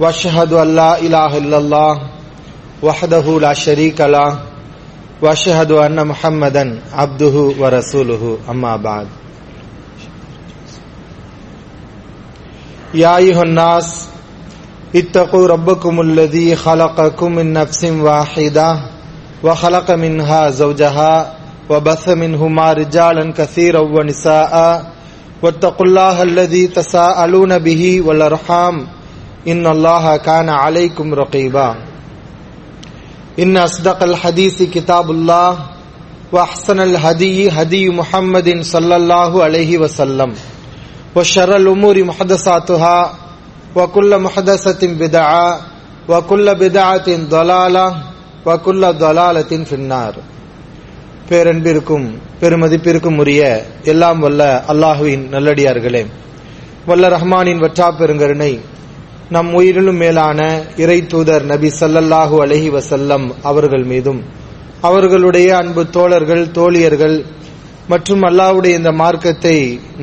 واشهد ان لا اله الا الله وحده لا شريك له واشهد ان محمدا عبده ورسوله اما بعد۔ يا ايها الناس، اتقوا ربكم الذي خلقكم من نفس واحده وخلق منها زوجها وبث منهما رجالا كثيرا ونساء، واتقوا الله الذي تساءلون به والارحام۔ إن الله كان عليكم رقيبا إن أصدق الحديث كتاب الله وأحسن الهدي هدي محمد صلى الله عليه وسلم وشر الأمور محدثاتها وكل محدثة بدعة وكل بدعة ضلالة وكل ضلالة في النار பேரன்பிற்கும் பெருமதிப்பிற்கும் உரிய எல்லாம் வல்ல அல்லாஹுவின் நல்லடியார்களே வல்ல ரஹ்மானின் வற்றா பெருங்கருணை நம் உயிரிலும் மேலான இறை தூதர் நபி சல்லல்லாஹு அலஹி வசல்லம் அவர்கள் மீதும் அவர்களுடைய அன்பு தோழர்கள் தோழியர்கள் மற்றும் அல்லாஹுடைய இந்த மார்க்கத்தை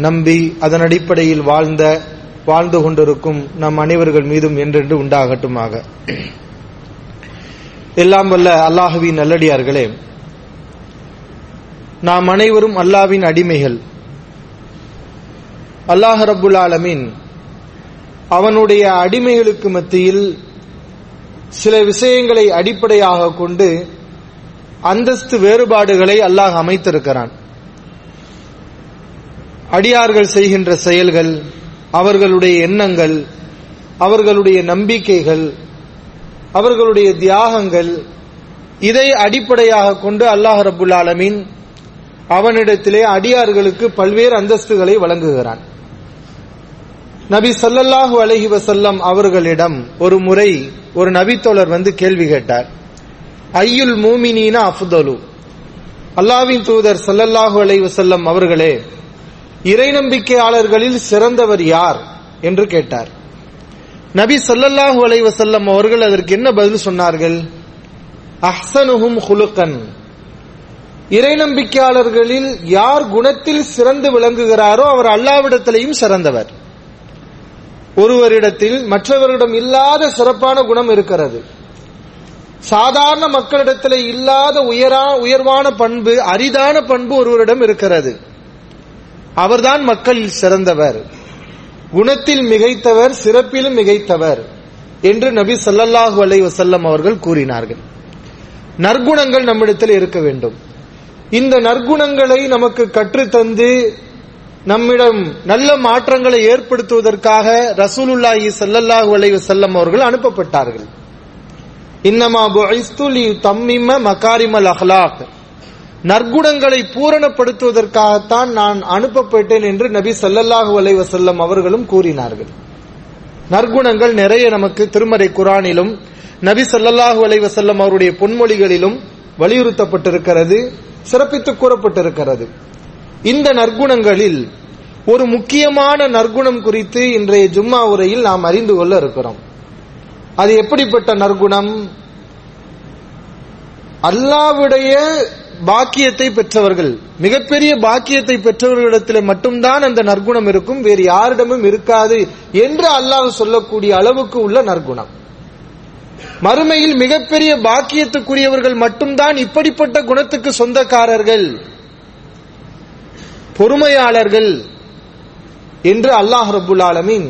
நம்பி அதன் அடிப்படையில் வாழ்ந்த வாழ்ந்து கொண்டிருக்கும் நம் அனைவர்கள் மீதும் என்றென்று உண்டாகட்டுமாக. எல்லாம் வல்ல அல்லாஹுவின் நல்லடியார்களே நாம் அனைவரும் அல்லாவின் அடிமைகள். அல்லாஹ் ரபுல் ஆலமின் அவனுடைய அடிமைகளுக்கு மத்தியில் சில விஷயங்களை அடிப்படையாக கொண்டு அந்தஸ்து வேறுபாடுகளை அல்லாஹ் அமைத்திருக்கிறான். அடியார்கள் செய்கின்ற செயல்கள் அவர்களுடைய எண்ணங்கள் அவர்களுடைய நம்பிக்கைகள் அவர்களுடைய தியாகங்கள் இதை அடிப்படையாக கொண்டு அல்லாஹ் ரபுல் ஆலமீன் அவனிடத்திலே அடியார்களுக்கு பல்வேறு அந்தஸ்துகளை வழங்குகிறான். நபி சொல்லல்லாஹு அலஹி வசல்லம் அவர்களிடம் ஒரு முறை ஒரு நபித்தோழர் வந்து கேள்வி கேட்டார். ஐயுல் மூமினீன அஃதலு அல்லாவின் தூதர் சல்லல்லாஹு அலஹி வசல்லம் அவர்களே இறை நம்பிக்கையாளர்களில் சிறந்தவர் யார்? என்று கேட்டார். நபி சொல்லல்லாஹு அலை வசல்லம் அவர்கள் அதற்கு என்ன பதில் சொன்னார்கள்? அஹ்சனுஹும் ஹுலுக்கன். இறை நம்பிக்கையாளர்களில் யார் குணத்தில் சிறந்து விளங்குகிறாரோ அவர் அல்லாவிடத்திலையும் சிறந்தவர். ஒருவரிடத்தில் மற்றவரிடம் இல்லாத சிறப்பான குணம் இருக்கிறது. சாதாரண மக்களிடத்தில் இல்லாத உயரா உயர்வான பண்பு அரிதான பண்பு ஒருவரிடம் இருக்கிறது. அவர்தான் மக்களில் சிறந்தவர். குணத்தில் மிகைத்தவர் சிறப்பிலும் மிகைத்தவர் என்று நபி சல்லல்லாஹு அலை வசல்லம் அவர்கள் கூறினார்கள். நற்குணங்கள் நம்மிடத்தில் இருக்க வேண்டும். இந்த நற்குணங்களை நமக்கு கற்றுத்தந்து நம்மிடம் நல்ல மாற்றங்களை ஏற்படுத்துவதற்காக ரசூலுல்லாஹி சல்லல்லாஹு அலைஹி வஸல்லம் அவர்கள் அனுப்பப்பட்டார்கள். இன்னமா புஇஸ்துலி தம்மிம மகாரிமல் அஹ்லாக். நற்குணங்களை பூரணப்படுத்துவதற்காகத்தான் நான் அனுப்பப்பட்டேன் என்று நபி சல்லல்லாஹு அலைஹி வஸல்லம் அவர்களும் கூறினார்கள். நற்குணங்கள் நிறைய நமக்கு திருமறை குரானிலும் நபி சல்லல்லாஹு அலைஹி வஸல்லம் அவருடைய பொன்மொழிகளிலும் வலியுறுத்தப்பட்டிருக்கிறது சிறப்பித்து கூறப்பட்டிருக்கிறது. இந்த நற்குணங்களில் ஒரு முக்கியமான நற்குணம் குறித்து இன்றைய ஜும்மா உரையில் நாம் அறிந்து கொள்ள இருக்கிறோம். அது எப்படிப்பட்ட நற்குணம்? அல்லாவுடைய பாக்கியத்தை பெற்றவர்கள் மிகப்பெரிய பாக்கியத்தை பெற்றவர்களிடத்தில் மட்டும்தான் அந்த நற்குணம் இருக்கும் வேறு யாரிடமும் இருக்காது என்று அல்லாஹ் சொல்லக்கூடிய அளவுக்கு உள்ள நற்குணம். மறுமையில் மிகப்பெரிய பாக்கியத்துக்குரியவர்கள் மட்டும்தான் இப்படிப்பட்ட குணத்துக்கு சொந்தக்காரர்கள். பொறுமையாளர்கள் என்று அல்லாஹ் ரபுல் ஆலமீன்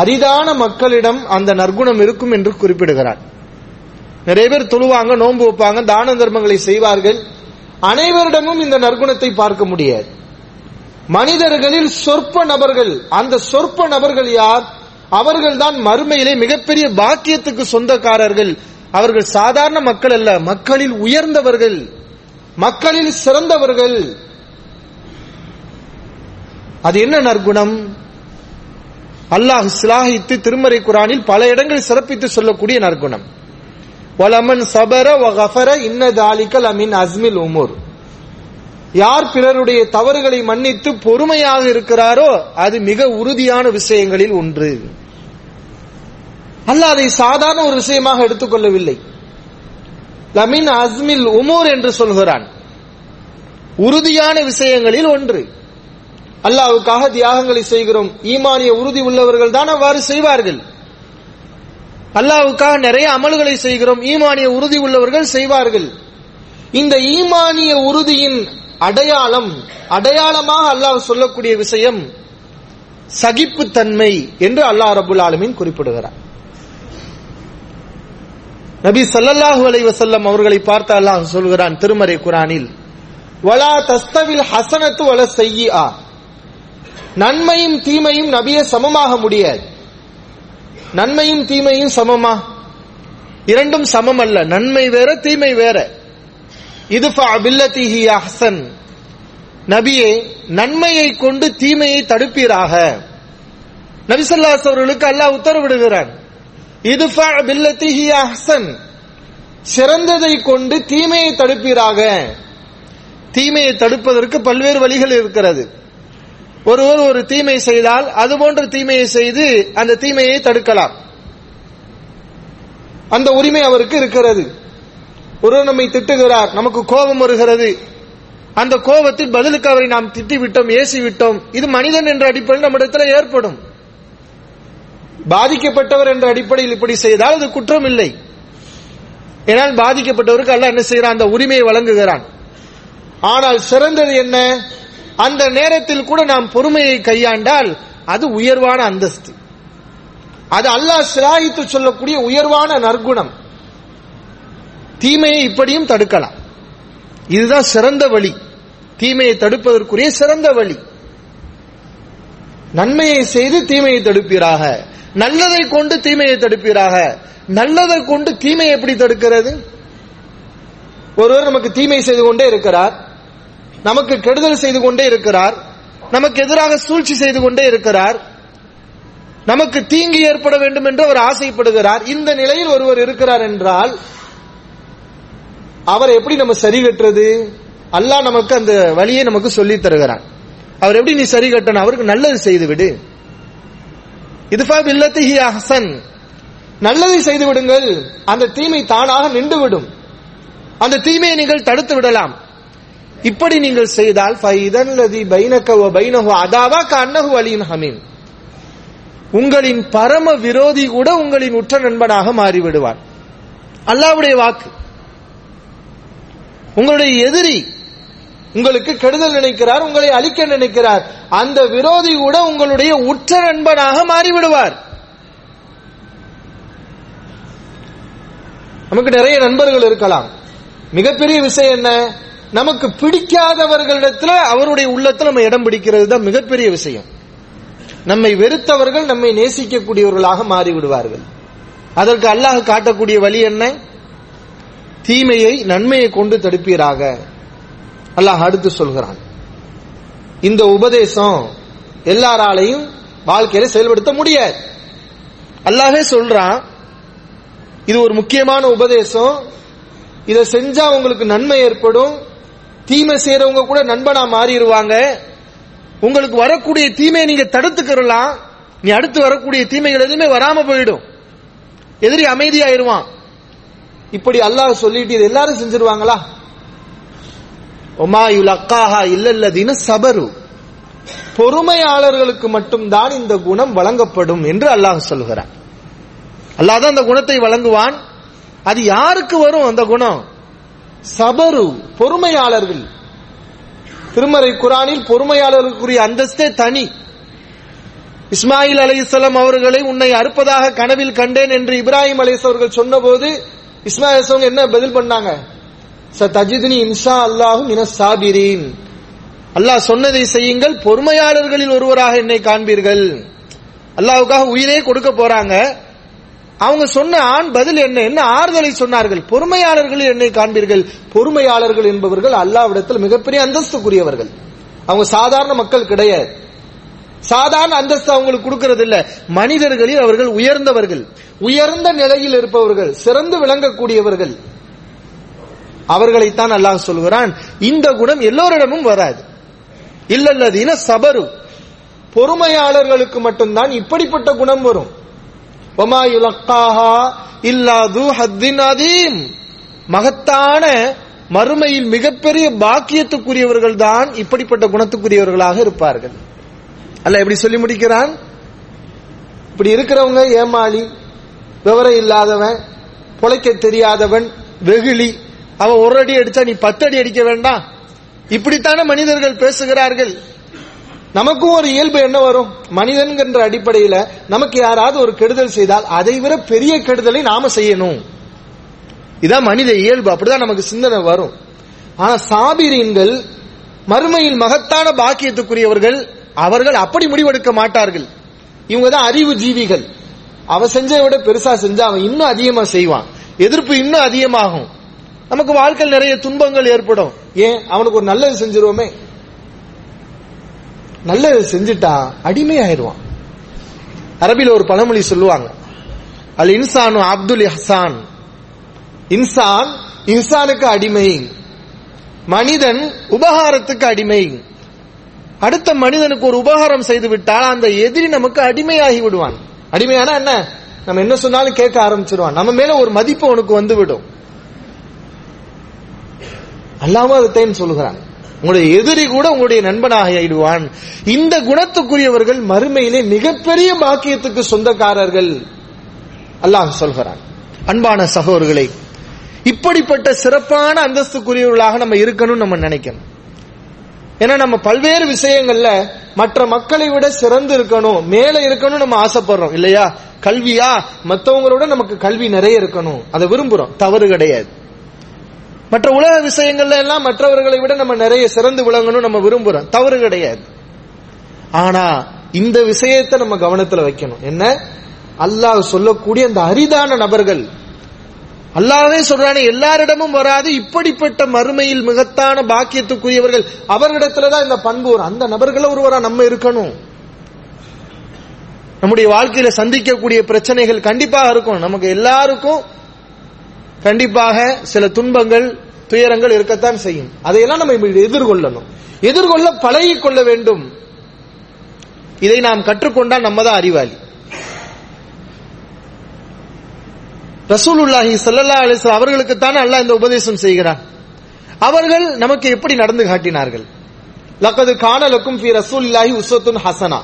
அரிதான மக்களிடம் அந்த நற்குணம் இருக்கும் என்று குறிப்பிடுகிறார். நிறைய பேர் தொழுவாங்க நோன்பு வைப்பாங்க தான தர்மங்களை செய்வார்கள். அனைவரிடமும் இந்த நற்குணத்தை பார்க்க முடியாது. மனிதர்களில் சொற்ப நபர்கள் அந்த சொற்ப நபர்கள் யார்? அவர்கள் தான் மறுமையிலே மிகப்பெரிய பாக்கியத்துக்கு சொந்தக்காரர்கள். அவர்கள் சாதாரண மக்கள் அல்ல மக்களில் உயர்ந்தவர்கள் மக்களில் சிறந்தவர்கள். அது என்ன நற்குணம்? அல்லாஹ் சிலாகித்து திருமறை குரானில் பல இடங்களில் சிறப்பித்து சொல்லக்கூடிய நற்குணம். வலமன் சபர வகஃபர இன்னது தாலிக்கல் அமின் அஸ்மில் உமூர். யார் பிறருடைய தவறுகளை மன்னித்து பொறுமையாக இருக்கிறாரோ அது மிக உறுதியான விஷயங்களில் ஒன்று. அல்லாஹ் அதை சாதாரண ஒரு விஷயமாக எடுத்துக்கொள்ளவில்லை லமின் அஸ்மில் உமூர் என்று சொல்கிறான். உறுதியான விஷயங்களில் ஒன்று. அல்லாவுக்காக தியாகங்களை செய்கிறோம். ஈமானிய உறுதி உள்ளவர்கள் தான் அவ்வாறு செய்வார்கள். அல்லாவுக்காக நிறைய அமல்களை செய்கிறோம். ஈமானிய உறுதி உள்ளவர்கள் செய்வார்கள். இந்த ஈமானிய உறுதியின் அடையாளம் அடையாளமாக அல்லாஹ் சொல்லக்கூடிய விஷயம் சகிப்புத்தன்மை என்று அல்லாஹ் ரபுல் ஆலமின் குறிப்பிடுகிறார். நபி ஸல்லல்லாஹு அலைஹி அவர்களை பார்த்து அல்லாஹ் சொல்கிறான் திருமறை குரானில் வலா தஸ்தவில் ஹசனத்து வல செய்யா நன்மையும் தீமையும் நபியை சமமாக முடியாது. நன்மையும் தீமையும் சமமா? இரண்டும் சமம் அல்ல நன்மை வேற தீமை வேற. இதுஃபா பில்லத்திஹி அஹ்சன். நபியே நன்மையை கொண்டு தீமையை தடுப்பீராக. நபிசல்லாஸ் அவர்களுக்கு அல்லாஹ் உத்தரவிடுகிறான் இதுஃபா பில்லத்திஹி அஹ்சன். சிறந்ததை கொண்டு தீமையை தடுப்பீராக. தீமையை தடுப்பதற்கு பல்வேறு வழிகள் இருக்கிறது. ஒருவர் ஒரு தீமை செய்தால் அது போன்ற தீமையை செய்து அந்த தீமையை தடுக்கலாம். அந்த உரிமை அவருக்கு இருக்கிறது. ஒருவர் நம்மை திட்டுகிறார் நமக்கு கோபம் வருகிறது. அந்த கோபத்தில் பதிலுக்கு அவரை நாம் திட்டி விட்டோம் ஏசி விட்டோம் இது மனிதன் என்ற அடிப்படையில் நம்மிடத்தில் ஏற்படும். பாதிக்கப்பட்டவர் என்ற அடிப்படையில் இப்படி செய்தால் அது குற்றம் இல்லை. ஏனால் பாதிக்கப்பட்டவருக்கு அல்ல என்ன செய்யறான் அந்த உரிமையை வழங்குகிறான். ஆனால் சிறந்தது என்ன? அந்த நேரத்தில் கூட நாம் பொறுமையை கையாண்டால் அது உயர்வான அந்தஸ்து. அது அல்லாஹ் சிராயித்து சொல்லக்கூடிய உயர்வான நற்குணம். தீமையை இப்படியும் தடுக்கலாம். இதுதான் சிறந்த வழி. தீமையை தடுப்பதற்குரிய சிறந்த வழி. நன்மையை செய்து தீமையை தடுப்பீராக. நல்லதை கொண்டு தீமையை தடுப்பீராக. நல்லதை கொண்டு தீமையை எப்படி தடுக்கிறது? ஒருவர் நமக்கு தீமை செய்து கொண்டே இருக்கிறார். நமக்கு கெடுதல் செய்து கொண்டே இருக்கிறார். நமக்கு எதிராக சூழ்ச்சி செய்து கொண்டே இருக்கிறார். நமக்கு தீங்கு ஏற்பட வேண்டும் என்று அவர் ஆசைப்படுகிறார். இந்த நிலையில் ஒருவர் இருக்கிறார் என்றால் அவரை எப்படி நம்ம சரி கட்டுறது? அல்லாஹ் நமக்கு அந்த வழியை நமக்கு சொல்லி தருகிறான். அவர் எப்படி நீ சரி கட்டணும்? அவருக்கு நல்லது செய்து விடு இதுஃபா பில்லத்திஹி அஹசன் நல்லதை செய்து விடுங்கள் அந்த தீமை தானாக நின்றுவிடும். அந்த தீமையை நீங்கள் தடுத்து விடலாம். இப்படி நீங்கள் செய்தால் அதாவா கண்ணகு அலின் ஹமீம். உங்களின் பரம விரோதி கூட உங்களின் உற்ற நண்பனாக மாறிவிடுவார் அல்லாவுடைய வாக்கு. உங்களுடைய எதிரி உங்களுக்கு கெடுதல் நினைக்கிறார் உங்களை அழிக்க நினைக்கிறார். அந்த விரோதி கூட உங்களுடைய உற்ற நண்பனாக மாறிவிடுவார். நமக்கு நிறைய நண்பர்கள் இருக்கலாம். மிகப்பெரிய விஷயம் என்ன? நமக்கு பிடிக்காதவர்களிடத்துல அவருடைய உள்ளத்துல நம்ம இடம் பிடிக்கிறது தான் மிகப்பெரிய விஷயம். நம்மை வெறுத்தவர்கள் நம்மை நேசிக்கக்கூடியவர்களாக மாறிவிடுவார்கள். அதற்கு அல்லாஹ் காட்டக்கூடிய வழி என்ன? தீமையை நன்மையை கொண்டு தடுப்பீராக. அல்லாஹ் அடுத்து சொல்கிறான். இந்த உபதேசம் எல்லாராலையும் வாழ்க்கையில செயல்படுத்த முடியாது. அல்லாஹே சொல்றான் இது ஒரு முக்கியமான உபதேசம். இதை செஞ்சா உங்களுக்கு நன்மை ஏற்படும். தீமை செய்யறவங்க கூட நண்பனா மாறிடுவாங்க. உங்களுக்கு வரக்கூடிய தீமையை நீங்க தடுத்துக்கிறலாம். நீ அடுத்து வரக்கூடிய தீமைகள் எதுவுமே வராம போயிடும். எதிரி அமைதியாயிருவான். இப்படி அல்லாஹ் சொல்லிட்டு இது எல்லாரும் செஞ்சிருவாங்களா? ஒமாயுல் அக்காஹா இல்லல்லதீன சபரு. பொறுமையாளர்களுக்கு மட்டும்தான் இந்த குணம் வழங்கப்படும் என்று அல்லாஹ் சொல்கிறான். அல்லாஹ் தான் அந்த குணத்தை வழங்குவான். அது யாருக்கு வரும் அந்த குணம்? சபரு பொறுமையாளர்கள். திருமறை குரானில் பொறுமையாளர்களுக்குரிய அந்தஸ்தே தனி. இஸ்மாயில் அலைஹிஸ்ஸலாம் அவர்களை உன்னை அறுப்பதாக கனவில் கண்டேன் என்று இப்ராஹிம் அலைஹிஸ் அவர்கள் சொன்னபோது இஸ்மாயில் என்ன பதில் பண்ணாங்க? ச தஜித்னி இன்ஷா அல்லாஹு சாபிரீன். அல்லாஹ் சொன்னதை செய்யுங்கள் பொறுமையாளர்களில் ஒருவராக என்னை காண்பீர்கள். அல்லாவுக்காக உயிரே கொடுக்க போறாங்க. அவங்க சொன்ன ஆண் பதில் என்ன? என்ன ஆறுதலை சொன்னார்கள்? பொறுமையாளர்கள் என்னை காண்பீர்கள். பொறுமையாளர்கள் என்பவர்கள் அல்லாவிடத்தில் மிகப்பெரிய அந்தஸ்துக்குரியவர்கள். அவங்க சாதாரண மக்கள் கிடையாது. சாதாரண அந்தஸ்து அவங்களுக்கு கொடுக்கறது இல்ல மனிதர்களில் அவர்கள் உயர்ந்தவர்கள். உயர்ந்த நிலையில் இருப்பவர்கள். சிறந்து விளங்கக்கூடியவர்கள். அவர்களைத்தான் அல்லாஹ் சொல்கிறான். இந்த குணம் எல்லோரிடமும் வராது. இல்லல்லதீன சபரு. பொறுமையாளர்களுக்கு மட்டும்தான் இப்படிப்பட்ட குணம் வரும். ஒமா யுலக்காஹா இல்லாது ஹத்தின் அதீம். மகத்தான மறுமையில் மிகப்பெரிய பாக்கியத்துக்குரியவர்கள் தான் இப்படிப்பட்ட குணத்துக்குரியவர்களாக இருப்பார்கள். அல்ல எப்படி சொல்லி முடிக்கிறான்? இப்படி இருக்கிறவங்க ஏமாளி விவரம் இல்லாதவன் பொழைக்க தெரியாதவன் வெகுளி அவன் ஒரு அடி அடிச்சா நீ பத்து அடி அடிக்க வேண்டாம். இப்படித்தான மனிதர்கள் பேசுகிறார்கள். நமக்கும் ஒரு இயல்பு என்ன வரும்? மனிதன்கின்ற அடிப்படையில நமக்கு யாராவது ஒரு கெடுதல் செய்தால் அதை விட பெரிய கெடுதலை நாம செய்யணும். இதான் மனித இயல்பு. அப்படிதான் நமக்கு சிந்தனை வரும். ஆனா சாபிரீன்கள் மறுமையில் மகத்தான பாக்கியத்துக்குரியவர்கள் அவர்கள் அப்படி முடிவெடுக்க மாட்டார்கள். இவங்க தான் அறிவு ஜீவிகள். அவ செஞ்சதை விட பெருசா செஞ்சா அவன் இன்னும் அதிகமா செய்வான். எதிர்ப்பு இன்னும் அதிகமாகும். நமக்கு வாழ்க்கையில் நிறைய துன்பங்கள் ஏற்படும். ஏன்? அவனுக்கு ஒரு நல்லது செஞ்சிருவோமே. நல்லதை செஞ்சுட்டா அடிமை ஆயிடுவான் அரபியில் ஒரு பழமொழி சொல்லுவாங்க. அல் இன்சானு அப்துல் ஹசான் இன்சான் இன்சானுக்கு அடிமை. மனிதன் உபகாரத்துக்கு அடிமை. அடுத்த மனிதனுக்கு ஒரு உபகாரம் செய்து விட்டால் அந்த எதிரி நமக்கு அடிமையாகி விடுவான். அடிமையானா என்ன? நம்ம என்ன சொன்னாலும் கேட்க ஆரம்பிச்சிருவான். நம்ம மேல ஒரு மதிப்பு உனக்கு வந்து விடும் அல்லாம அதைத்தான் சொல்லுகிறான். உங்களுடைய எதிரி கூட உங்களுடைய நண்பனாக ஆயிடுவான். இந்த குணத்துக்குரியவர்கள் மறுமையிலே மிகப்பெரிய பாக்கியத்துக்கு சொந்தக்காரர்கள். அல்லாஹ் சொல்கிறான். அன்பான சகோதரர்களை இப்படிப்பட்ட சிறப்பான அந்தஸ்துக்குரியவர்களாக நம்ம இருக்கணும்னு நம்ம நினைக்கணும். ஏன்னா நம்ம பல்வேறு விஷயங்கள்ல மற்ற மக்களை விட சிறந்து இருக்கணும் மேல இருக்கணும் நம்ம ஆசைப்படுறோம் இல்லையா? கல்வியா? மற்றவங்களோட நமக்கு கல்வி நிறைய இருக்கணும். அதை விரும்புறோம். தவறு கிடையாது. மற்ற உலக விஷயங்கள்ல எல்லாம் மற்றவர்களை விட நம்ம நிறைய சிறந்து விளங்கணும் நம்ம விரும்புறோம். தவறு கிடையாது. ஆனா இந்த விஷயத்தை நம்ம கவனத்துல வைக்கணும். என்ன? அல்லாஹ் சொல்லக்கூடிய அந்த அரிதான நபர்கள். அல்லாஹே சொல்றானே எல்லாரிடமும் வராது. இப்படிப்பட்ட மறுமையில் மிகத்தான பாக்கியத்துக்குரியவர்கள் அவர்களிடத்துலதான் இந்த பண்பு வரும். அந்த நபர்களை ஒருவரா நம்ம இருக்கணும். நம்முடைய வாழ்க்கையில சந்திக்கக்கூடிய பிரச்சனைகள் கண்டிப்பாக இருக்கும். நமக்கு எல்லாருக்கும் கண்டிப்பாக சில துன்பங்கள் துயரங்கள் இருக்கத்தான் செய்யும். அதையெல்லாம் நம்ம எதிர்கொள்ளணும். எதிர்கொள்ள பழகி கொள்ள வேண்டும். இதை நாம் கற்றுக்கொண்டால் நம்ம தான் அறிவாளி. ரசூலுல்லாஹி சல்லா அலிஸ்லாம் அவர்களுக்கு தானே அல்லாஹ் இந்த உபதேசம் செய்கிறான். அவர்கள் நமக்கு எப்படி நடந்து காட்டினார்கள்? லக்கது காணலுக்கும் ஃபி ரசூலில்லாஹி உஸ்வத்துன் ஹசனா.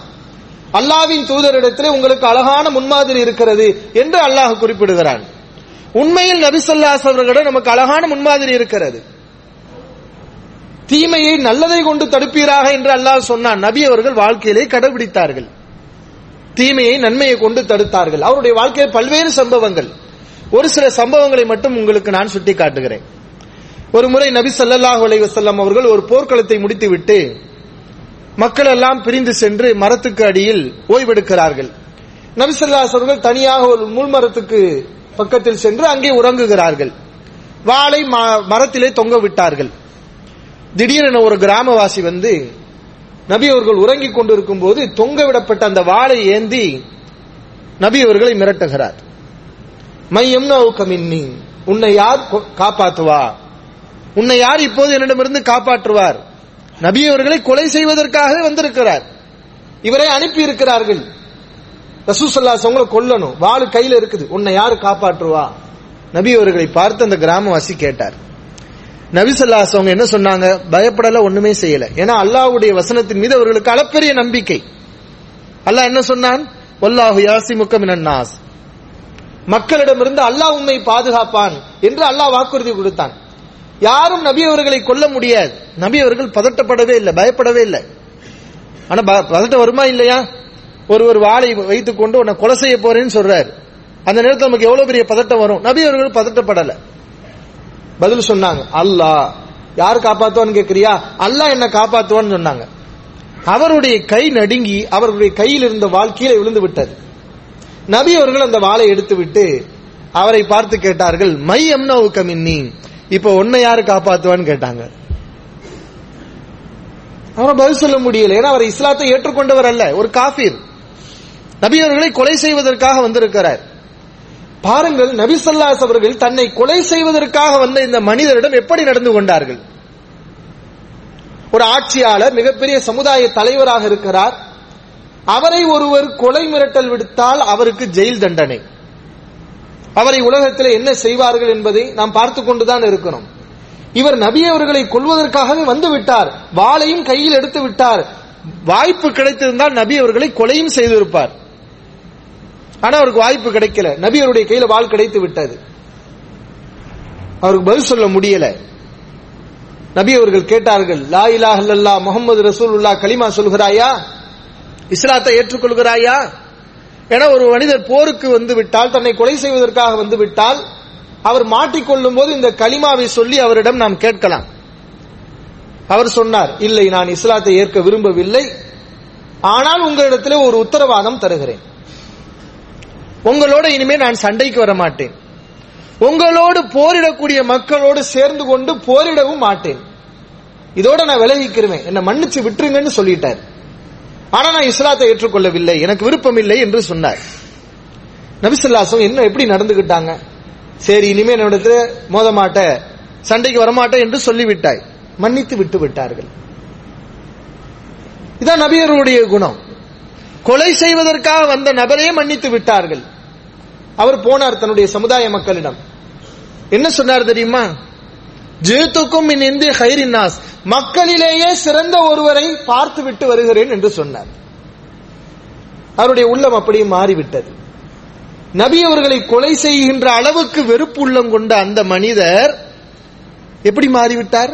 அல்லாவின் தூதரிடத்திலே உங்களுக்கு அழகான முன்மாதிரி இருக்கிறது என்று அல்லாஹ் குறிப்பிடுகிறான். உண்மையில் நபிசல்லாஸ் அவர்களிடம் நமக்கு அழகான முன்மாதிரி இருக்கிறது. தீமையை நல்லதை கொண்டு தடுப்பீராக என்று அல்லாஹ் சொன்னான். நபி அவர்கள் வாழ்க்கையிலே கடைபிடித்தார்கள். தீமையை நன்மையை கொண்டு தடுத்தார்கள். அவருடைய வாழ்க்கையில் பல்வேறு சம்பவங்கள். ஒரு சில சம்பவங்களை மட்டும் உங்களுக்கு நான் சுட்டி காட்டுகிறேன் ஒரு முறை நபி சல்லாஹ் அலைவசல்லாம் அவர்கள் ஒரு போர்க்களத்தை முடித்துவிட்டு மக்கள் எல்லாம் பிரிந்து சென்று மரத்துக்கு அடியில் ஓய்வெடுக்கிறார்கள். நபி சொல்லாஸ் அவர்கள் தனியாக ஒரு முள்மரத்துக்கு பக்கத்தில் சென்று அங்கே உறங்குகிறார்கள். வாளை மரத்திலே தொங்க விட்டார்கள். திடீரென ஒரு கிராமவாசி வந்து நபி அவர்கள் உறங்கிக் கொண்டிருக்கும் போது தொங்க விடப்பட்ட அந்த வாளை ஏந்தி நபி அவர்களை மிரட்டுகிறார். மையம் கமின்னி உன்னை யார் காப்பாற்றுவா உன்னை யார் இப்போது என்னிடமிருந்து காப்பாற்றுவார்? நபி அவர்களை கொலை செய்வதற்காக வந்திருக்கிறார். இவரை அனுப்பி இருக்கிறார்கள் ரசூசல்லாஸ் உங்களை கொல்லணும். வாளு கையில இருக்குது. உன்னை யாரு காப்பாற்றுவா? நபி அவர்களை பார்த்து அந்த கிராமவாசி கேட்டார். நபிசல்லாஸ் அவங்க என்ன சொன்னாங்க? பயப்படல ஒண்ணுமே செய்யல. ஏன்னா அல்லாஹுடைய வசனத்தின் மீது அவர்களுக்கு அளப்பெரிய நம்பிக்கை. அல்லாஹ் என்ன சொன்னான்? வல்லாஹு யாசி முக்கமினாஸ் மக்களிடமிருந்து அல்லாஹ் உண்மை பாதுகாப்பான் என்று அல்லாஹ் வாக்குறுதி கொடுத்தான். யாரும் நபி அவர்களை கொல்ல முடியாது. நபி அவர்கள் பதட்டப்படவே இல்லை பயப்படவே இல்லை. ஆனா பதட்டம் வருமா இல்லையா? ஒரு ஒரு வாளை வைத்துக் கொண்டு உன்னை கொலை செய்ய போறேன்னு சொல்றாரு. அந்த நேரத்தில் நமக்கு எவ்வளவு பெரிய பதட்டம் வரும்? நபி அவர்கள் பதட்டப்படல. பதில் சொன்னாங்க அல்லாஹ் யார் காப்பாத்துவான்னு கேக்குறியா? அல்லாஹ் என்ன காப்பாத்துவான்னு சொன்னாங்க. அவருடைய கை நடுங்கி அவருடைய கையில் இருந்த வாள் கீழே விழுந்து விட்டது. நபி அவர்கள் அந்த வாளை எடுத்து விட்டு அவரை பார்த்து கேட்டார்கள் மை எம்னவு கமின்னி இப்ப உன்னை யாரு காப்பாத்துவான்னு கேட்டாங்க. அவரை பதில் சொல்ல முடியல. ஏன்னா அவர் இஸ்லாத்தை ஏற்றுக்கொண்டவர் அல்ல ஒரு காஃபீர். நபி அவர்களை கொலை செய்வதற்காக வந்திருக்கிறார். பாருங்கள் நபி ஸல்லல்லாஹு அவர்கள் தன்னை கொலை செய்வதற்காக வந்த இந்த மனிதரிடம் எப்படி நடந்து கொண்டார்கள்? ஒரு ஆட்சியாளர் மிகப்பெரிய சமுதாய தலைவராக இருக்கிறார். அவரை ஒருவர் கொலை மிரட்டல் விடுத்தால் அவருக்கு ஜெயில் தண்டனை. அவரை உலகத்தில் என்ன செய்வார்கள் என்பதை நாம் பார்த்து கொண்டுதான் இருக்கிறோம். இவர் நபி அவர்களை கொல்வதற்காகவே வந்து விட்டார். வாளையும் கையில் எடுத்து விட்டார். வாய்ப்பு கிடைத்திருந்தால் நபி அவர்களை கொலையும் செய்திருப்பார். ஆனா அவருக்கு வாய்ப்பு கிடைக்கல. நபி அவருடைய கையில வாள் கிடைத்து விட்டது. அவருக்கு பதில் சொல்ல முடியல. நபி அவர்கள் கேட்டார்கள் லா இலாஹல்லா இல்லல்லாஹ் முகமது ரசூலுல்லா கலிமா சொல்கிறாயா? இஸ்லாத்தை ஏற்றுக்கொள்கிறாயா? என ஒரு மனிதர் போருக்கு வந்து விட்டால் தன்னை கொலை செய்வதற்காக வந்து விட்டால் அவர் மாட்டிக்கொள்ளும் போது இந்த கலிமாவை சொல்லி அவரிடம் நாம் கேட்கலாம். அவர் சொன்னார் இல்லை நான் இஸ்லாத்தை ஏற்க விரும்பவில்லை. ஆனால் உங்களிடத்தில் ஒரு உத்தரவாதம் தருகிறேன். உங்களோட இனிமே நான் சண்டைக்கு வர மாட்டேன் உங்களோடு போரிடக்கூடிய மக்களோடு சேர்ந்து கொண்டு போரிடவும் மாட்டேன். இதோட நான் விலகிக்கிறேன். என்னை மன்னிச்சு விட்டுருங்கன்னு சொல்லிட்டார். ஆனா நான் இஸ்லாத்தை ஏற்றுக்கொள்ளவில்லை. எனக்கு விருப்பம் இல்லை என்று சொன்னார். நபிசுல்லாசம் என்ன எப்படி நடந்துகிட்டாங்க? சரி இனிமே என்னிடத்துல மோத மாட்ட சண்டைக்கு வரமாட்டேன் என்று சொல்லிவிட்டாய். மன்னித்து விட்டு விட்டார்கள். இதான் நபியருடைய குணம். கொலை செய்வதற்காக வந்த நபரே மன்னித்து விட்டார்கள். அவர் போனார் தன்னுடைய சமுதாய மக்களிடம். என்ன சொன்னார் தெரியுமா? ஜேத்துக்கும் இன் இந்திய ஹைரின்னாஸ் மக்களிலேயே சிறந்த ஒருவரை பார்த்து விட்டு வருகிறேன் என்று சொன்னார். அவருடைய உள்ளம் அப்படியே மாறிவிட்டது. நபி அவர்களை கொலை செய்கின்ற அளவுக்கு வெறுப்பு உள்ளம் கொண்ட அந்த மனிதர் எப்படி மாறிவிட்டார்?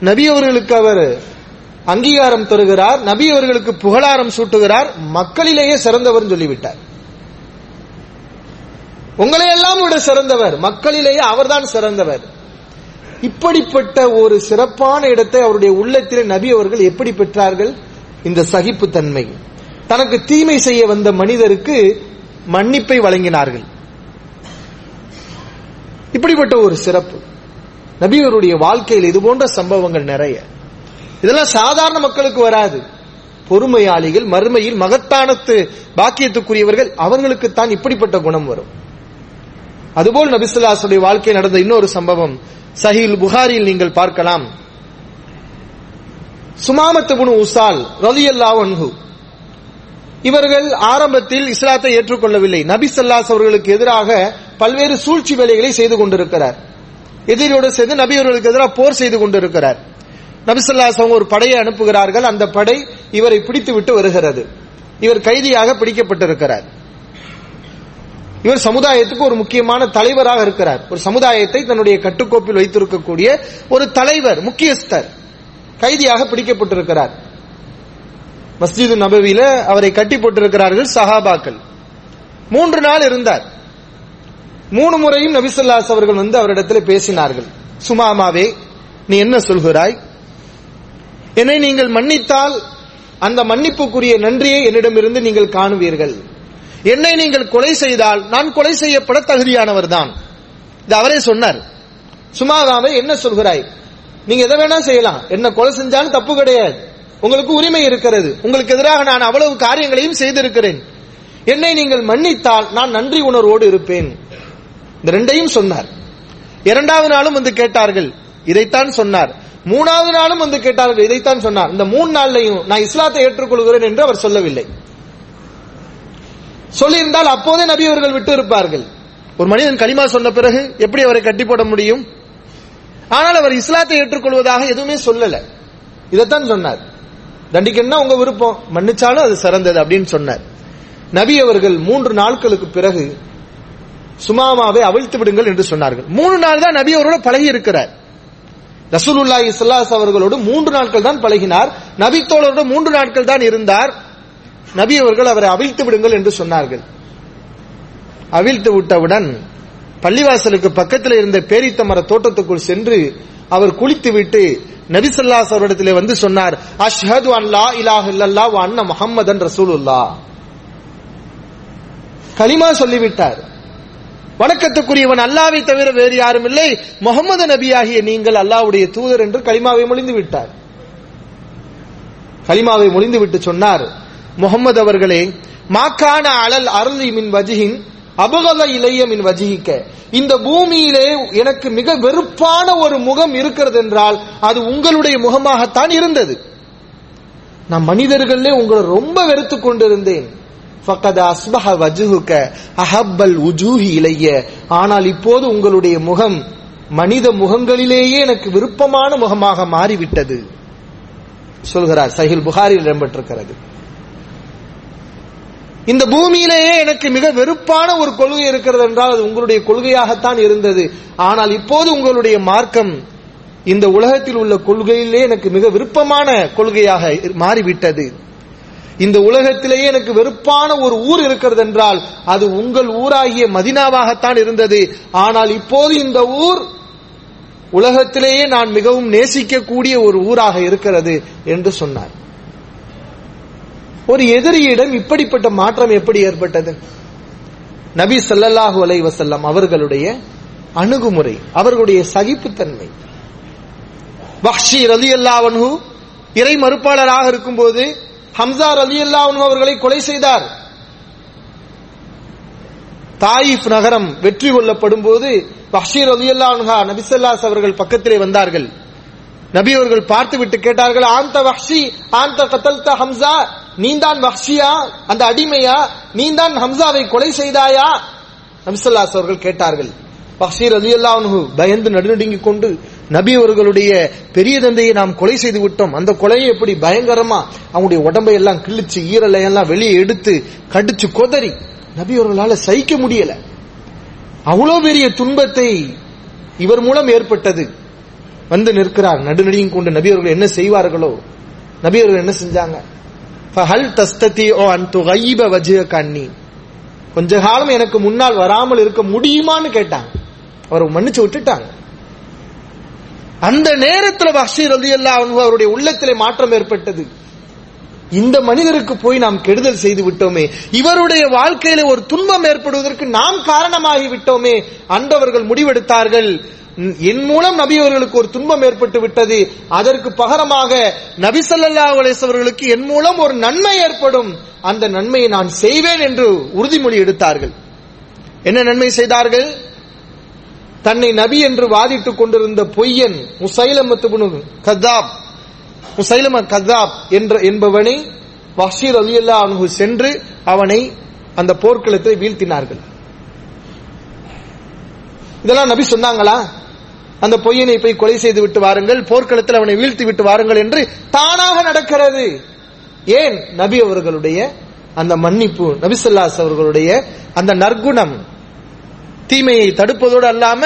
நபி அவர்களுக்கு அவர் அங்கீகாரம் தருகிறார் நபி அவர்களுக்கு புகழாரம் சூட்டுகிறார் மக்களிலேயே சிறந்தவர் சொல்லிவிட்டார். உங்களை எல்லாம் விட சிறந்தவர். மக்களிலேயே அவர்தான் சிறந்தவர். இப்படிப்பட்ட ஒரு சிறப்பான இடத்தை அவருடைய உள்ளத்திலே நபி அவர்கள் எப்படி பெற்றார்கள்? இந்த சகிப்பு தன்மை தனக்கு தீமை செய்ய வந்த மனிதருக்கு மன்னிப்பை வழங்கினார்கள். இப்படிப்பட்ட ஒரு சிறப்பு. நபியருடைய வாழ்க்கையில் இது போன்ற சம்பவங்கள் நிறைய. இதெல்லாம் சாதாரண மக்களுக்கு வராது. பொறுமையாளிகள் மறுமையில் மகத்தானத்து பாக்கியத்துக்குரியவர்கள் அவர்களுக்கு தான் இப்படிப்பட்ட குணம் வரும். அதுபோல் நபிசுல்லாசுடைய வாழ்க்கை நடந்த இன்னொரு சம்பவம். சஹீல் புகாரியில் நீங்கள் பார்க்கலாம். சுமாமத்து புனு உசால் ரலியல்லா அன்ஹு இவர்கள் ஆரம்பத்தில் இஸ்லாத்தை ஏற்றுக்கொள்ளவில்லை. நபி சல்லாஸ் அவர்களுக்கு எதிராக பல்வேறு சூழ்ச்சி வேலைகளை செய்து கொண்டிருக்கிறார். எதிரியோடு சேர்ந்து நபி அவர்களுக்கு எதிராக போர் செய்து கொண்டிருக்கிறார். நபி சொல்லாஸ் அவங்க ஒரு படையை அனுப்புகிறார்கள். அந்த படை இவரை பிடித்து விட்டு வருகிறது. இவர் கைதியாக பிடிக்கப்பட்டிருக்கிறார். இவர் சமுதாயத்துக்கு ஒரு முக்கியமான தலைவராக இருக்கிறார். ஒரு சமுதாயத்தை தன்னுடைய கட்டுக்கோப்பில் வைத்திருக்கக்கூடிய ஒரு தலைவர் முக்கியஸ்தர் கைதியாக பிடிக்கப்பட்டிருக்கிறார். மஸ்ஜிது நபவியில அவரை கட்டி போட்டிருக்கிறார்கள் சஹாபாக்கள். மூன்று நாள் இருந்தார். மூணு முறையும் நபிசல்லாஸ் அவர்கள் வந்து அவரிடத்தில் பேசினார்கள். சுமாமாவே நீ என்ன சொல்கிறாய்? என்னை நீங்கள் மன்னித்தால் அந்த மன்னிப்புக்குரிய நன்றியை என்னிடமிருந்து நீங்கள் காணுவீர்கள். என்னை நீங்கள் கொலை செய்தால் நான் கொலை செய்யப்பட தகுதியானவர் தான் இது அவரே சொன்னார். சுமாதாவை என்ன சொல்கிறாய்? நீங்க எதை வேணா செய்யலாம். என்ன கொலை செஞ்சாலும் தப்பு கிடையாது. உங்களுக்கு உரிமை இருக்கிறது. உங்களுக்கு எதிராக நான் அவ்வளவு காரியங்களையும் செய்திருக்கிறேன். என்னை நீங்கள் மன்னித்தால் நான் நன்றி உணர்வோடு இருப்பேன். இந்த ரெண்டையும் சொன்னார். இரண்டாவது நாளும் வந்து கேட்டார்கள். இதைத்தான் சொன்னார். மூணாவது நாளும் வந்து கேட்டார்கள். இதைத்தான் சொன்னார். இந்த மூணு நாள்லையும் நான் இஸ்லாத்தை ஏற்றுக்கொள்கிறேன் என்று அவர் சொல்லவில்லை. சொல்லியிருந்தால் அப்போதே நபி அவர்கள் விட்டு இருப்பார்கள். ஒரு மனிதன் களிமா சொன்ன பிறகு எப்படி அவரை கட்டி போட முடியும்? ஆனால் அவர் இஸ்லாத்தை ஏற்றுக்கொள்வதாக எதுவுமே சொல்லல. இதைத்தான் சொன்னார். தண்டிக்கணும்னா உங்க விருப்பம். மன்னிச்சாலும் அது சிறந்தது அப்படின்னு சொன்னார். நபி அவர்கள் மூன்று நாட்களுக்கு பிறகு சுமாமாவை அவிழ்த்து விடுங்கள் என்று சொன்னார்கள். மூணு நாள் தான் நபி அவரோட பழகி இருக்கிறார். ரசூலுல்லாஹி இஸ்லாஸ் அவர்களோடு மூன்று நாட்கள் தான் பழகினார். நபி மூன்று நாட்கள் தான் இருந்தார். நபி அவர்கள் அவரை அவிழ்த்து விடுங்கள் என்று சொன்னார்கள். அவிழ்த்து விட்டவுடன் பள்ளிவாசலுக்கு பக்கத்தில் இருந்த பேரித்த மர தோட்டத்துக்குள் சென்று அவர் குளித்துவிட்டு நபி அவரிடத்திலே வந்து சொன்னார் அஷ்ஹது அன் லா இலாஹ அண்ண முஹம்மதன் ரசூலுல்லாஹ். கலிமா சொல்லிவிட்டார் வணக்கத்துக்குரியவன் அல்லாவை தவிர வேறு யாரும் இல்லை. முகமது நபியாகிய நீங்கள் அல்லாவுடைய தூதர் என்று கலிமாவை மொழிந்து விட்டார். கலிமாவை மொழிந்து விட்டு சொன்னார் முகமது அவர்களே மாக்கான அழல் அருளி மின் வஜிகின் அபகல இளைய மின் வஜிகிக்க இந்த பூமியிலே எனக்கு மிக வெறுப்பான ஒரு முகம் இருக்கிறது என்றால் அது உங்களுடைய முகமாகத்தான் இருந்தது. நான் மனிதர்களே உங்களை ரொம்ப வெறுத்து கொண்டிருந்தேன். அஹப்பல் உஜூஹி இளைய ஆனால் இப்போது உங்களுடைய முகம் மனித முகங்களிலேயே எனக்கு விருப்பமான முகமாக மாறிவிட்டது. சொல்கிறார் சஹில் புகாரில் இடம்பெற்றிருக்கிறது. இந்த பூமியிலேயே எனக்கு மிக வெறுப்பான ஒரு கொள்கை இருக்கிறது என்றால் அது உங்களுடைய கொள்கையாகத்தான் இருந்தது. ஆனால் இப்போது உங்களுடைய மார்க்கம் இந்த உலகத்தில் உள்ள கொள்கையிலே எனக்கு மிக விருப்பமான கொள்கையாக மாறிவிட்டது. இந்த உலகத்திலேயே எனக்கு வெறுப்பான ஒரு ஊர் இருக்கிறது என்றால் அது உங்கள் ஊராகிய மதினாவாகத்தான் இருந்தது. ஆனால் இப்போது இந்த ஊர் உலகத்திலேயே நான் மிகவும் நேசிக்கக்கூடிய ஒரு ஊராக இருக்கிறது என்று சொன்னார். ஒரு எதிரியிடம் இப்படிப்பட்ட மாற்றம் எப்படி ஏற்பட்டது? நபி ஸல்லல்லாஹு அலை வசல்லம் அவர்களுடைய அணுகுமுறை அவர்களுடைய சகிப்புத்தன்மை. வஹ்ஷி ரலி அல்லாவன்ஹூ இறை மறுப்பாளராக இருக்கும்போது ஹம்சா ரலி அல்லாவன் அவர்களை கொலை செய்தார். தாயிஃப் நகரம் வெற்றி கொள்ளப்படும் போது பஷீர் அலி அன்ஹா நபிசல்லாஸ் அவர்கள் பக்கத்திலே வந்தார்கள். நபி அவர்கள் பார்த்து விட்டு கேட்டார்கள் ஆந்த வஹ்ஷி ஆந்த கத்தல்த ஹம்சா? நீந்தான் வஹ்ஷியா அந்த அடிமையா? நீந்தான் ஹம்சாவை கொலை செய்தாயா? ஹம்சல்லாஸ் அவர்கள் கேட்டார்கள். பஷீர் அலி அல்லாஹு பயந்து நடுநடுங்கிக் கொண்டு நபி அவர்களுடைய பெரிய தந்தையை நாம் கொலை செய்து விட்டோம். அந்த கொலையை எப்படி பயங்கரமா அவங்களுடைய உடம்பை எல்லாம் கிழிச்சு ஈரலை எல்லாம் வெளியே எடுத்து கடிச்சு கொதறி நபி அவர்களால சகிக்க முடியல. அவ்வளோ பெரிய துன்பத்தை இவர் மூலம் ஏற்பட்டது. வந்து நிற்கிறார். நடுநடியும் கொண்டு நபி அவர்கள் என்ன செய்வார்களோ நபி அவர்கள் என்ன செஞ்சாங்க? ஃபஹல் தஸ்ததி ஓ அன் துகைப வஜ்ஹ கண்ணி கொஞ்ச காலம் எனக்கு முன்னால் வராமல் இருக்க முடியுமான்னு கேட்டாங்க. அவர் மன்னிச்சு விட்டுட்டாங்க. அந்த நேரத்தில் பஷீர் அலி அல்லா அவருடைய உள்ளத்திலே மாற்றம் ஏற்பட்டது. இந்த மனிதருக்கு போய் நாம் கெடுதல் செய்து விட்டோமே. இவருடைய வாழ்க்கையில ஒரு துன்பம் ஏற்படுவதற்கு நாம் காரணமாகி விட்டோமே. அந்தவர்கள் முடிவெடுத்தார்கள். என் மூலம் நபி அவர்களுக்கு ஒரு துன்பம் ஏற்பட்டு விட்டது. அதற்கு பகரமாக நபி சல்லா என் மூலம் ஒரு நன்மை ஏற்படும். அந்த நன்மையை நான் செய்வேன் என்று உறுதிமொழி எடுத்தார்கள். என்ன நன்மை செய்தார்கள்? தன்னை நபி என்று வாதிட்டுக் கொண்டிருந்த பொய்யன் முசைலமத்து கதாப் முசைலம கதாப் என்ற என்பவனை வஷீர் அலி அல்லா அனுகு சென்று அவனை அந்த போர்க்களத்தை வீழ்த்தினார்கள். இதெல்லாம் நபி சொன்னாங்களா? அந்த பொய்யனை போய் கொலை செய்து விட்டு வாருங்கள் போர்க்களத்தில் அவனை வீழ்த்தி விட்டு வாருங்கள் என்று தானாக நடக்கிறது. ஏன்? நபி அவர்களுடைய அந்த மன்னிப்பு நபிசல்லாஸ் அவர்களுடைய அந்த நற்குணம் தீமையை தடுப்பதோடு அல்லாம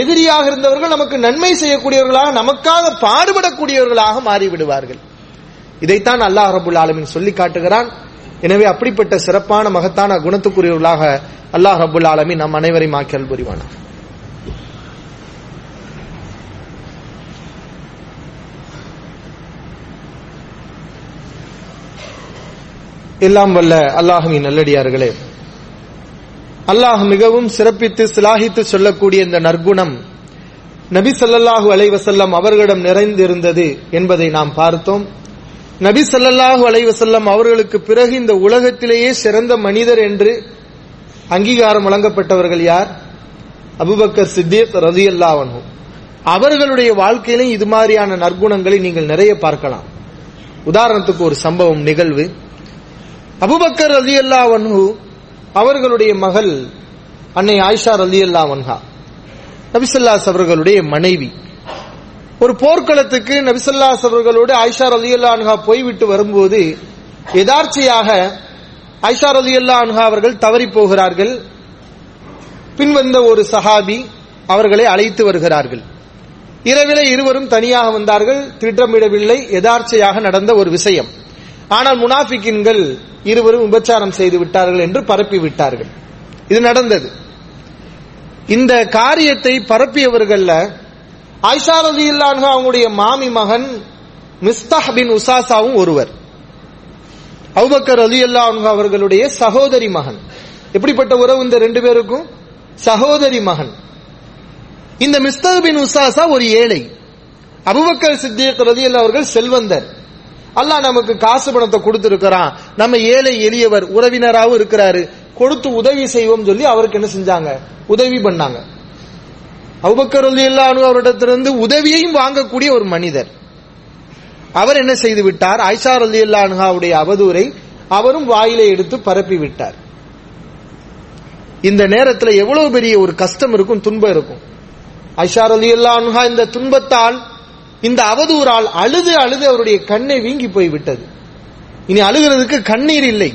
எதிரியாக இருந்தவர்கள் நமக்கு நன்மை செய்யக்கூடியவர்களாக நமக்காக பாடுபடக்கூடியவர்களாக மாறிவிடுவார்கள். இதைத்தான் அல்லாஹ் ரபுல் ஆலமின் சொல்லி காட்டுகிறான். எனவே அப்படிப்பட்ட சிறப்பான மகத்தான குணத்துக்குரியவர்களாக அல்லாஹ் ரபுல் ஆலமின் நம் அனைவரையும் ஆக்கல் புரிவானார் எல்லாம் வல்ல அல்லாஹுவின் நல்லடியார்களே. அல்லாஹ் மிகவும் சிறப்பித்து சிலாகித்து சொல்லக்கூடிய இந்த நற்குணம் நபி சல்லல்லாஹு அலைவசல்லம் அவர்களிடம் நிறைந்திருந்தது என்பதை நாம் பார்த்தோம். நபி சல்லல்லாஹு அலைவசல்லம் அவர்களுக்கு பிறகு இந்த உலகத்திலேயே சிறந்த மனிதர் என்று அங்கீகாரம் வழங்கப்பட்டவர்கள் யார்? அபுபக்கர் சித்திக் ரதி அல்லாவனு அவர்களுடைய வாழ்க்கையிலும் இது மாதிரியான நற்குணங்களை நீங்கள் நிறைய பார்க்கலாம். உதாரணத்துக்கு ஒரு சம்பவம் நிகழ்வு. அபுபக்கர் அலியல்லா வன்ஹு அவர்களுடைய மகள் அன்னை ஆயிஷா அலி அல்லா வன்ஹா நபிசல்லாஸ் அவர்களுடைய மனைவி. ஒரு போர்க்களத்துக்கு நபிசல்லாஸ் அவர்களோடு ஆயிஷா அலி அல்லா அன்ஹா போய்விட்டு வரும்போது எதார்ச்சையாக ஐஷா அலி அல்லா அன்ஹா அவர்கள் தவறி போகிறார்கள். பின்வந்த ஒரு சஹாபி அவர்களை அழைத்து வருகிறார்கள். இரவிலே இருவரும் தனியாக வந்தார்கள். திட்டமிடவில்லை. எதார்ச்சையாக நடந்த ஒரு விஷயம். ஆனால் முனாஃபிக்கின்கள் இருவரும் விபச்சாரம் செய்து விட்டார்கள் என்று பரப்பி விட்டார்கள். இது நடந்தது. இந்த காரியத்தை பரப்பியவர்கள்ல ஆயிஷா ரதி இல்லான்ஹா அவங்களுடைய மாமி மகன் மிஸ்தாஹ் பின் உசாசாவும் ஒருவர். அவுபக்கர் அலி அல்லா அவர்களுடைய சகோதரி மகன். எப்படிப்பட்ட உறவு இந்த ரெண்டு பேருக்கும்? சகோதரி மகன். இந்த மிஸ்தக் பின் உசாசா ஒரு ஏழை. அபுபக்கர் சித்திக் ரதி அவர்கள் செல்வந்தர். அல்லாஹ் நமக்கு காசு பணத்தை கொடுத்திருக்கிறான். நம்ம ஏழை எளியவர் உறவினராகவும் இருக்கிறாரு. கொடுத்து உதவி செய்வோம் சொல்லி அவருக்கு என்ன செஞ்சாங்க? உதவி பண்ணாங்க. அவுபக்கர் ரலியல்லாஹு அவரிடத்திலிருந்து உதவியையும் வாங்கக்கூடிய ஒரு மனிதர். அவர் என்ன செய்து விட்டார்? ஆயிஷா ரலியல்லாஹுடைய அவதூரை அவரும் வாயிலை எடுத்து பரப்பி விட்டார். இந்த நேரத்துல எவ்வளவு பெரிய ஒரு கஷ்டம் இருக்கும் துன்பம் இருக்கும். ஐஷா ரலியல்லாஹு இந்த துன்பத்தால் இந்த அவதூறால் அழுது அழுது அவருடைய கண்ணை வீங்கி போய் விட்டது. இனி அழுகிறதுக்கு கண்ணீர் இல்லை.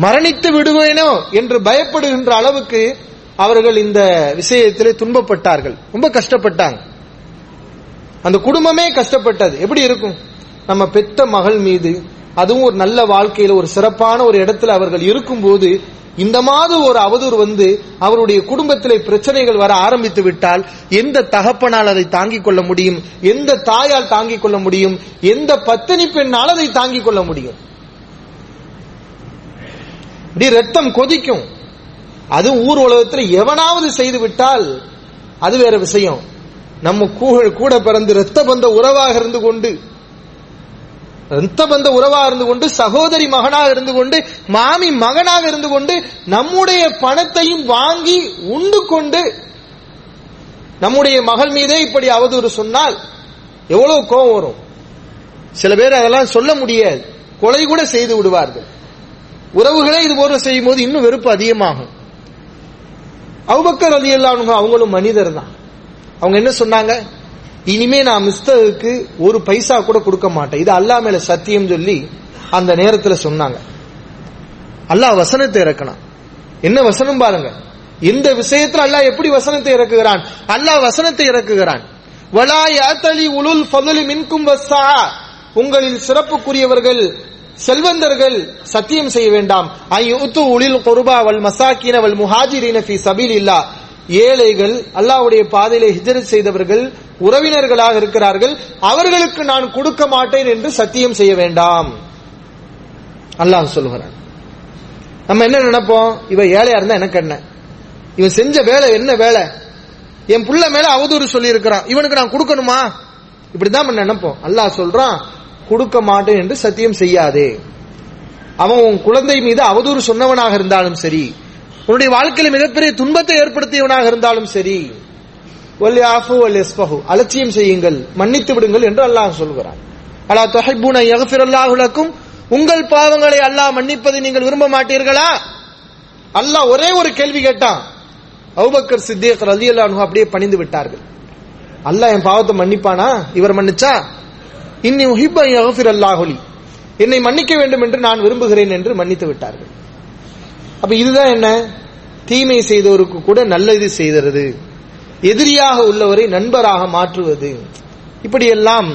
மரணித்து விடுவேனோ என்று பயப்படுகின்ற அளவுக்கு அவர்கள் இந்த விஷயத்திலே துன்பப்பட்டார்கள். ரொம்ப கஷ்டப்பட்டாங்க. அந்த குடும்பமே கஷ்டப்பட்டது. எப்படி இருக்கும்? நம்ம பெத்த மகள் மீது அதுவும் ஒரு நல்ல வாழ்க்கையில ஒரு சிறப்பான ஒரு இடத்துல அவர்கள் இருக்கும்போது இந்த மாதம் ஒரு அவதூறு வந்து அவருடைய குடும்பத்திலே பிரச்சனைகள் வர ஆரம்பித்து விட்டால் எந்த தகப்பனால் அதை தாங்கிக் கொள்ள முடியும்? எந்த தாயால் தாங்கிக் கொள்ள முடியும்? எந்த பத்தினி பெண்ணால் அதை தாங்கிக் கொள்ள முடியும்? இப்படி ரத்தம் கொதிக்கும். அது ஊர் உலகத்தில் எவனாவது செய்து விட்டால் அது வேற விஷயம். நம்ம கூ- கூட பிறந்து ரத்த பந்த உறவாக இருந்து கொண்டு ரத்த பந்த உறவா இருந்து கொண்டு சகோதரி மகனாக இருந்து கொண்டு மாமி மகனாக இருந்து கொண்டு நம்முடைய பணத்தையும் வாங்கி உண்டு கொண்டு நம்முடைய மகள் மீதே இப்படி அவதூறு சொன்னால் எவ்வளவு கோபம் வரும். சில பேர் அதெல்லாம் சொல்ல முடியாது. கொலை கூட செய்து விடுவார்கள். உறவுகளே இது போல செய்யும் போது இன்னும் வெறுப்பு அதிகமாகும். அவுபக்கர் அலி அவங்களும் மனிதர் தான் அவங்க என்ன சொன்னாங்க? இனிமே நான் மிஸ்தருக்கு ஒரு பைசா கூட கொடுக்க மாட்டேன். இது அல்லாஹ் மேல சத்தியம் சொல்லி அந்த நேரத்துல சொன்னாங்க. அல்லாஹ் வசனத்தை இறக்கணும். என்ன வசனம் பாருங்க. இந்த விஷயத்துல அல்லாஹ் எப்படி வசனத்தை இறக்குகிறான்? அல்லாஹ் வசனத்தை இறக்குகிறான். வலா யாத்தலி உலுல் ஃபதுலி மின்கும் வஸ்ஸா. உங்களில் சிறப்புக்குரியவர்கள் செல்வந்தர்கள் சத்தியம் செய்ய வேண்டாம். ஐயுத்து உளில் கொருபா வல் மசாக்கின வல் முஹாஜிரின ஃபி சபீலில்லா ஏழைகள் அல்லாஹ்வுடைய பாதையிலே ஹிஜரத் செய்தவர்கள் உறவினர்களாக இருக்கிறார்கள் அவர்களுக்கு நான் கொடுக்க மாட்டேன் என்று சத்தியம் செய்ய வேண்டாம். அல்லாஹ் சொல்லுகிறான். நம்ம என்ன நினைப்போம்? இவன் ஏழையா இருந்தா எனக்கு என்ன? இவன் செஞ்ச வேலை என்ன வேலை? என் புள்ள மேல அவதூறு சொல்லி இருக்கிறான் இவனுக்கு நான் கொடுக்கணுமா? இப்படிதான் நம்ம நினைப்போம். அல்லாஹ் சொல்றான் கொடுக்க மாட்டேன் என்று சத்தியம் செய்யாதே. அவன் உன் குழந்தை மீது அவதூறு சொன்னவனாக இருந்தாலும் சரி உன்னுடைய வாழ்க்கையில மிகப்பெரிய துன்பத்தை ஏற்படுத்தியவனாக இருந்தாலும் சரி ஒல் யாஃபு அலட்சியம் செய்யுங்கள் மன்னித்து விடுங்கள் என்று அல்லாஹ் சொல்கிறான். அலா தொஹைபூன யகஃபிரல்லாஹு லக்கும்? உங்கள் பாவங்களை அல்லாஹ் மன்னிப்பதை நீங்கள் விரும்ப மாட்டீர்களா? அல்லாஹ் ஒரே ஒரு கேள்வி கேட்டான். அவுபக்கர் சித்திக் ரலியல்லாஹு அன்ஹு அப்படியே பணிந்து விட்டார்கள். அல்லாஹ் என் பாவத்தை மன்னிப்பானா? இவர் மன்னிச்சா? இன்னி உஹிப்பன் யகஃபிர் அல்லாஹுலி என்னை மன்னிக்க வேண்டும் என்று நான் விரும்புகிறேன் என்று மன்னித்து விட்டார்கள். அப்ப இதுதான் என்ன? தீமை செய்தவருக்கு கூட நல்லது செய்தது எதிரியாக உள்ளவரை நண்பராக மாற்றுவது. இப்படியெல்லாம்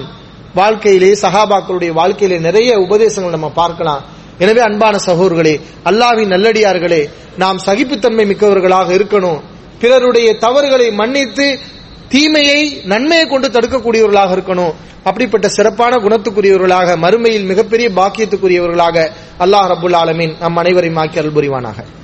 வாழ்க்கையிலே சகாபாக்களுடைய வாழ்க்கையிலே நிறைய உபதேசங்கள் நம்ம பார்க்கலாம். எனவே அன்பான சகோர்களே அல்லாவின் நல்லடியார்களே நாம் சகிப்புத்தன்மை மிக்கவர்களாக இருக்கணும். பிறருடைய தவறுகளை மன்னித்து தீமையை நன்மையை கொண்டு தடுக்கக்கூடியவர்களாக இருக்கணும். அப்படிப்பட்ட சிறப்பான குணத்துக்குரியவர்களாக மறுமையில் மிகப்பெரிய பாக்கியத்துக்குரியவர்களாக அல்லாஹ் ரபுல் ஆலமின் நம் அனைவரையும் ஆக்கி அருள் புரிவானாக